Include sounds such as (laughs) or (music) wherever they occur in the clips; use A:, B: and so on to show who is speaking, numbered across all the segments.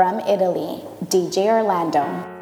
A: from Italy, DJ Orlando.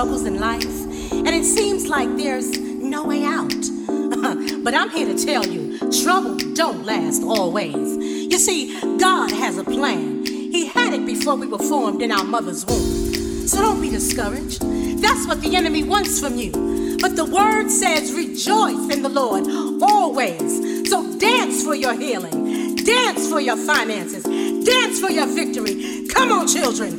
B: Struggles in life, and it seems like there's no way out. (laughs) but I'm here to tell you, trouble don't last always. You see, God has a plan. He had it before we were formed in our mother's womb. So don't be discouraged. That's what the enemy wants from you. But the word says, rejoice in the Lord always. So dance for your healing, dance for your finances, dance for your victory. Come on, children,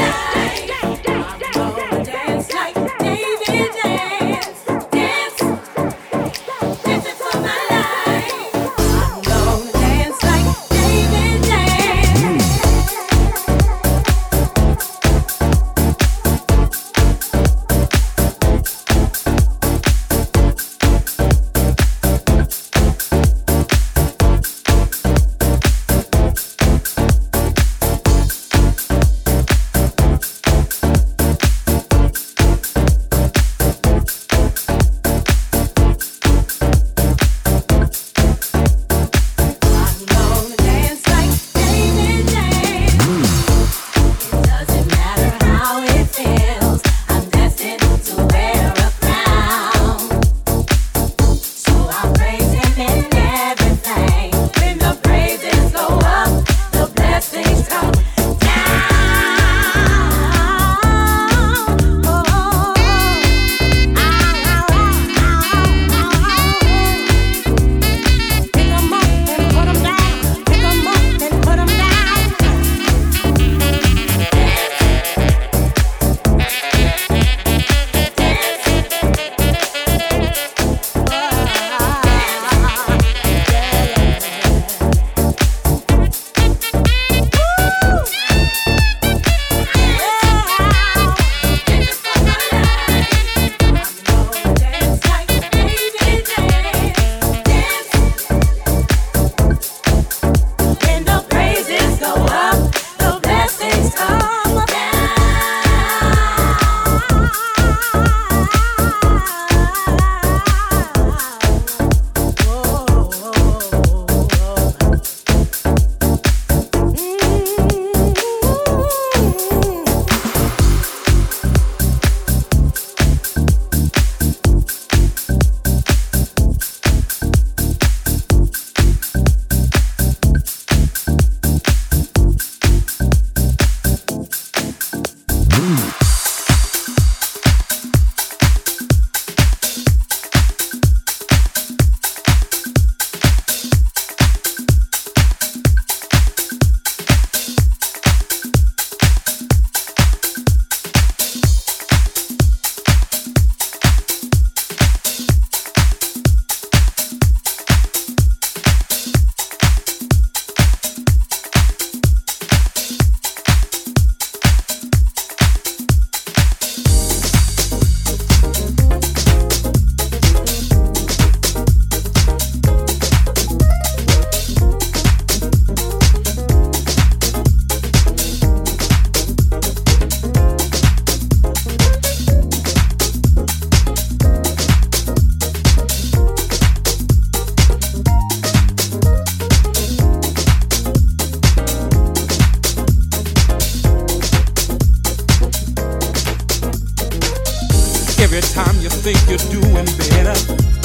C: never coming down no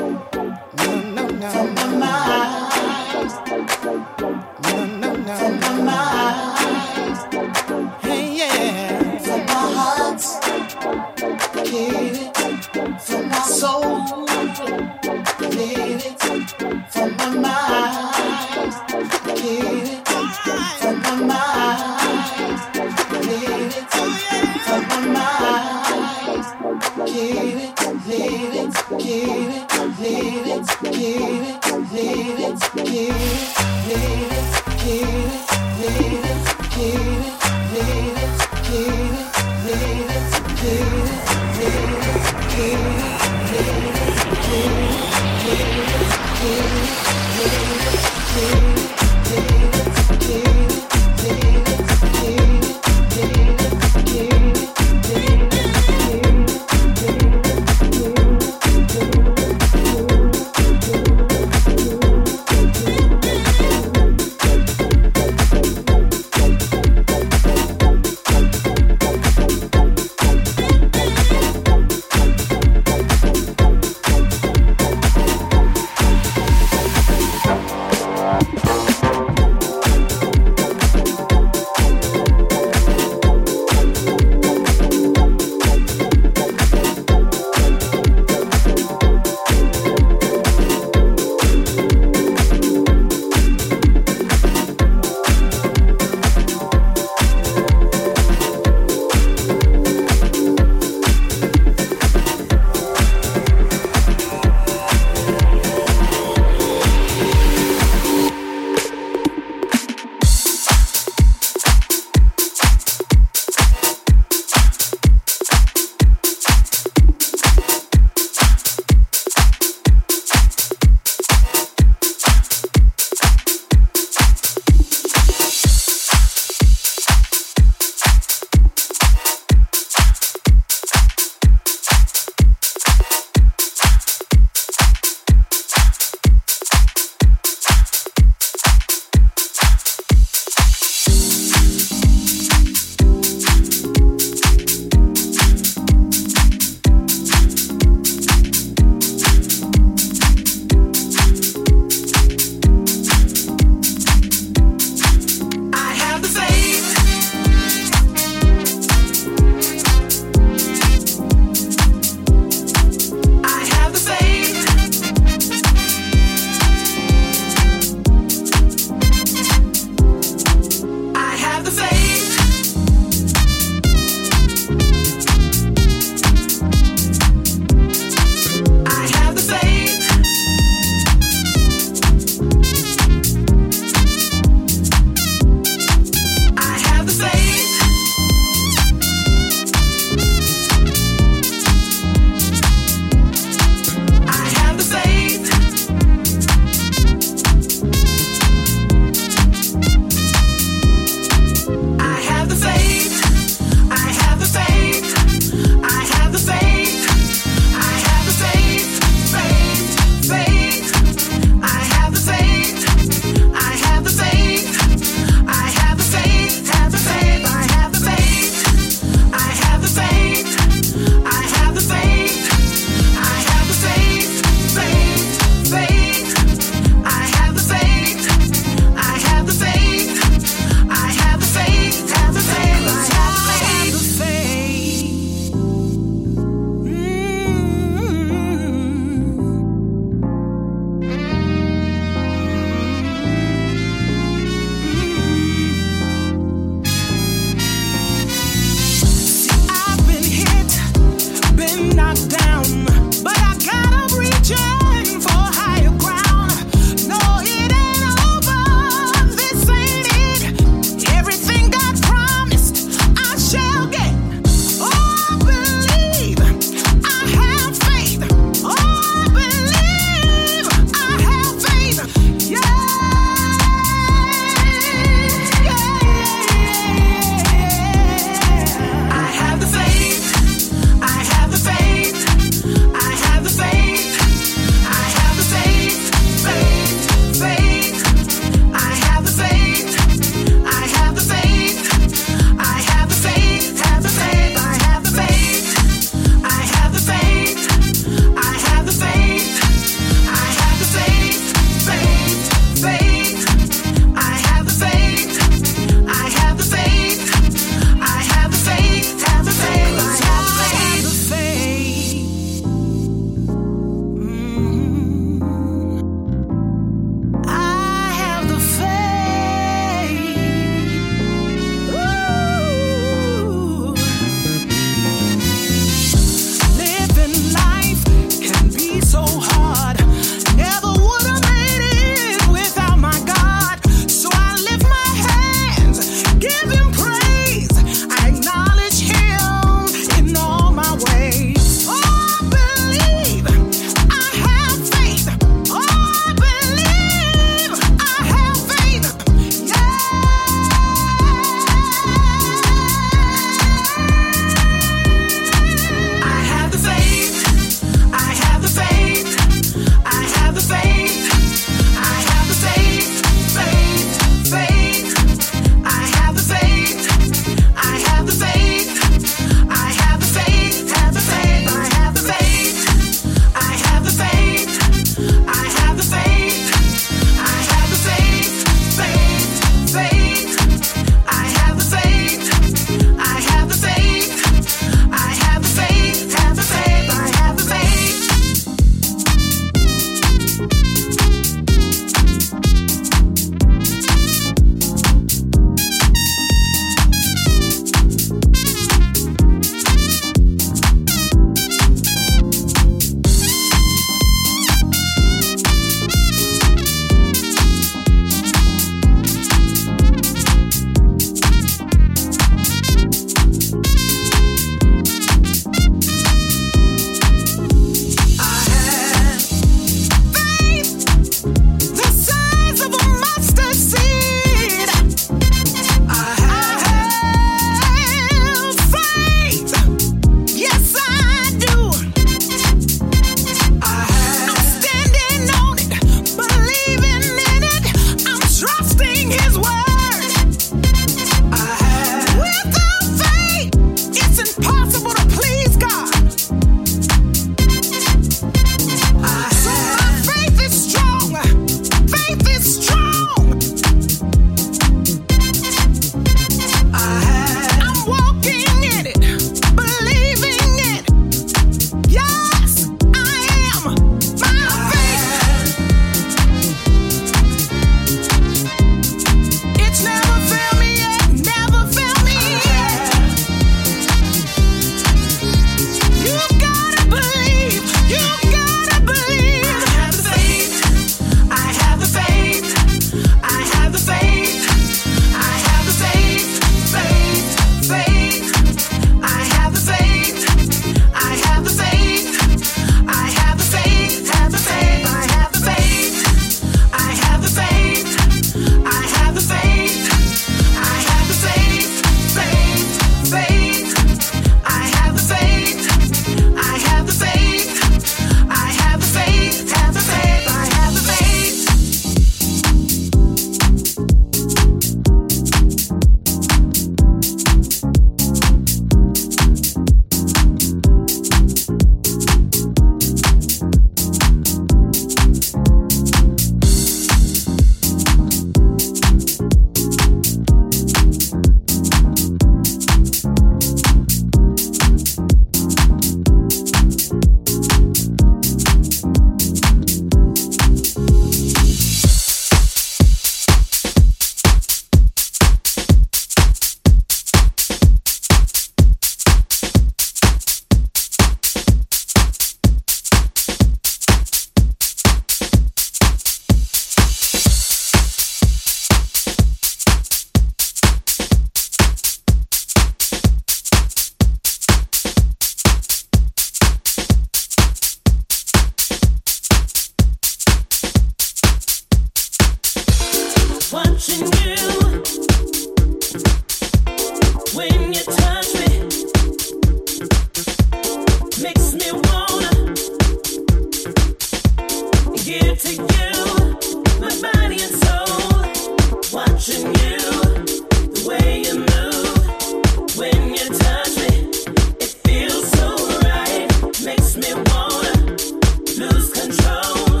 A: to you, my body and soul.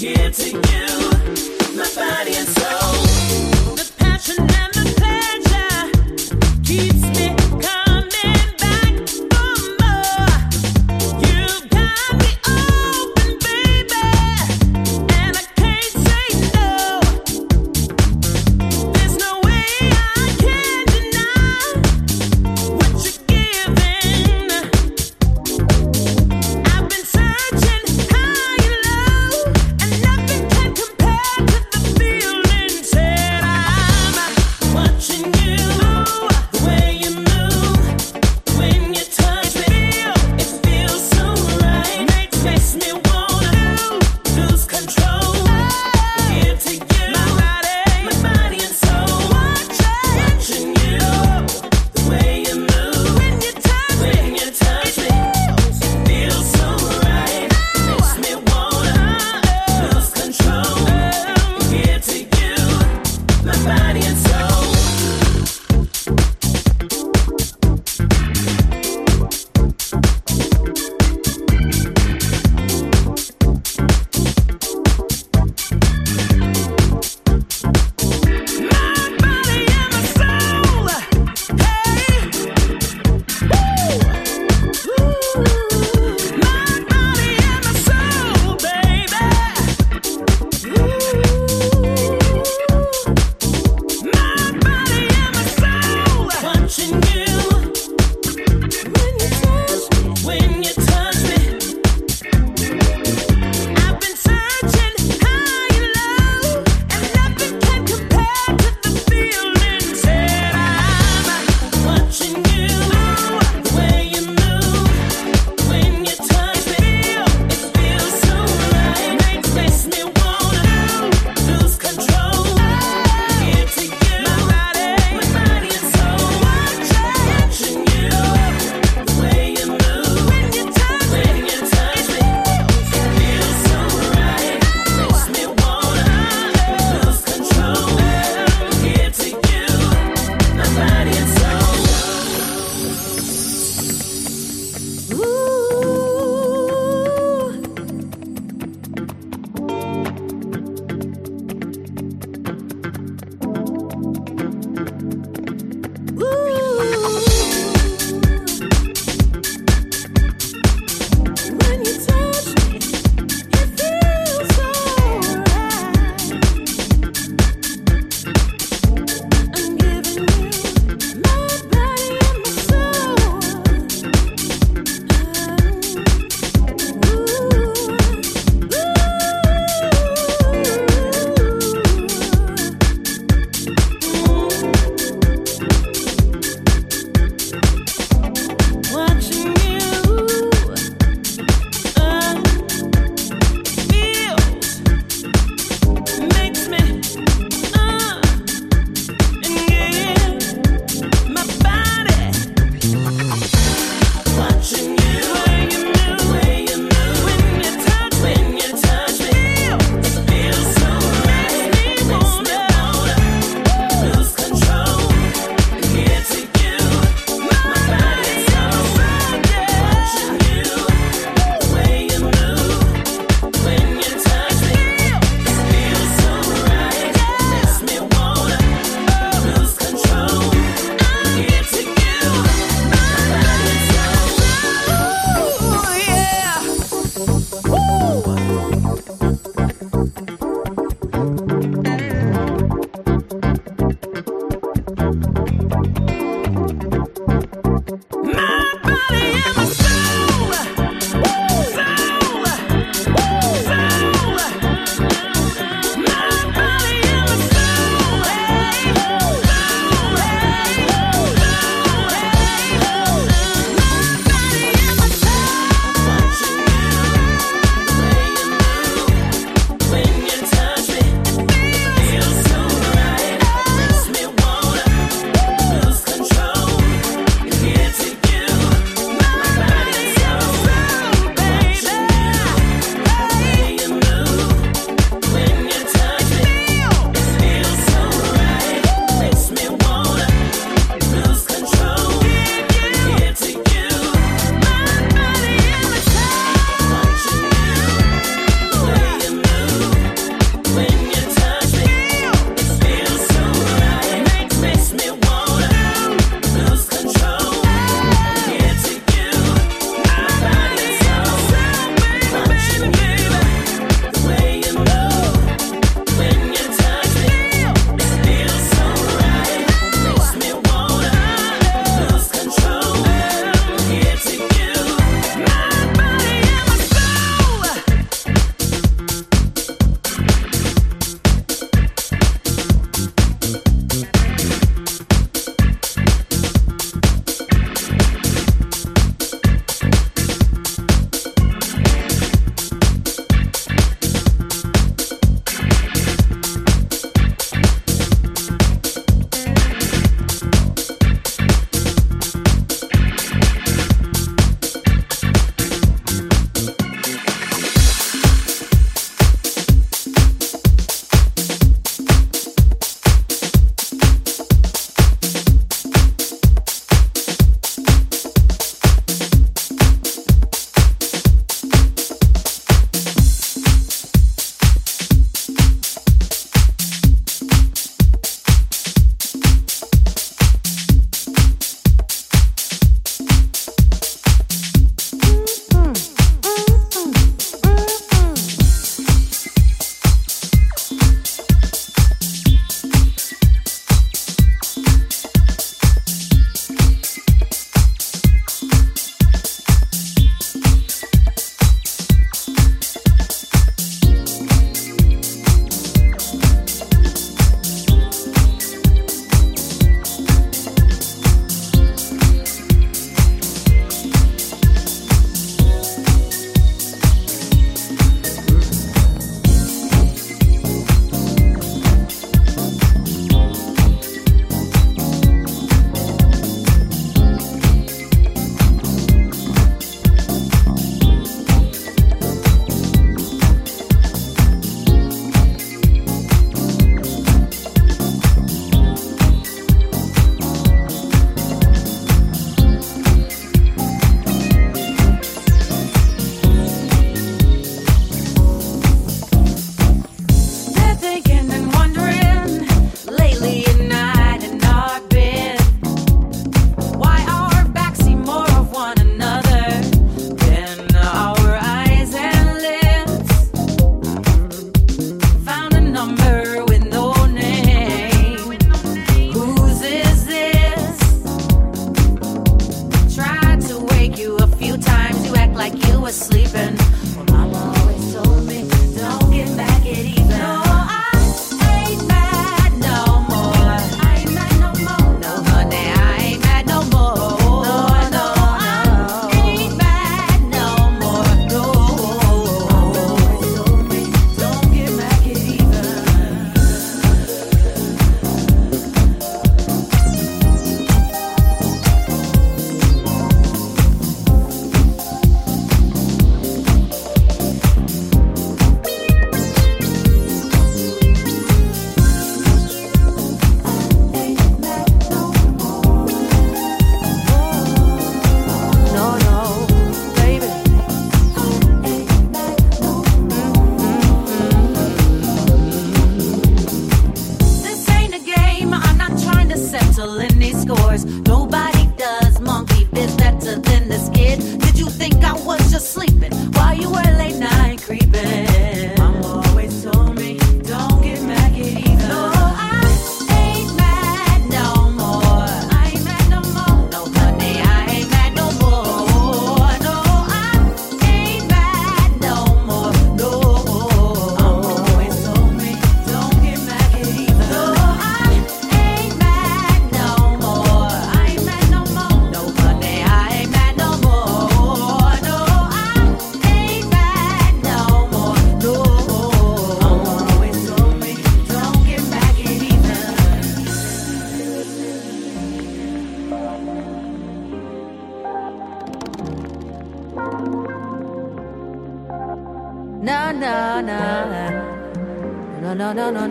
A: The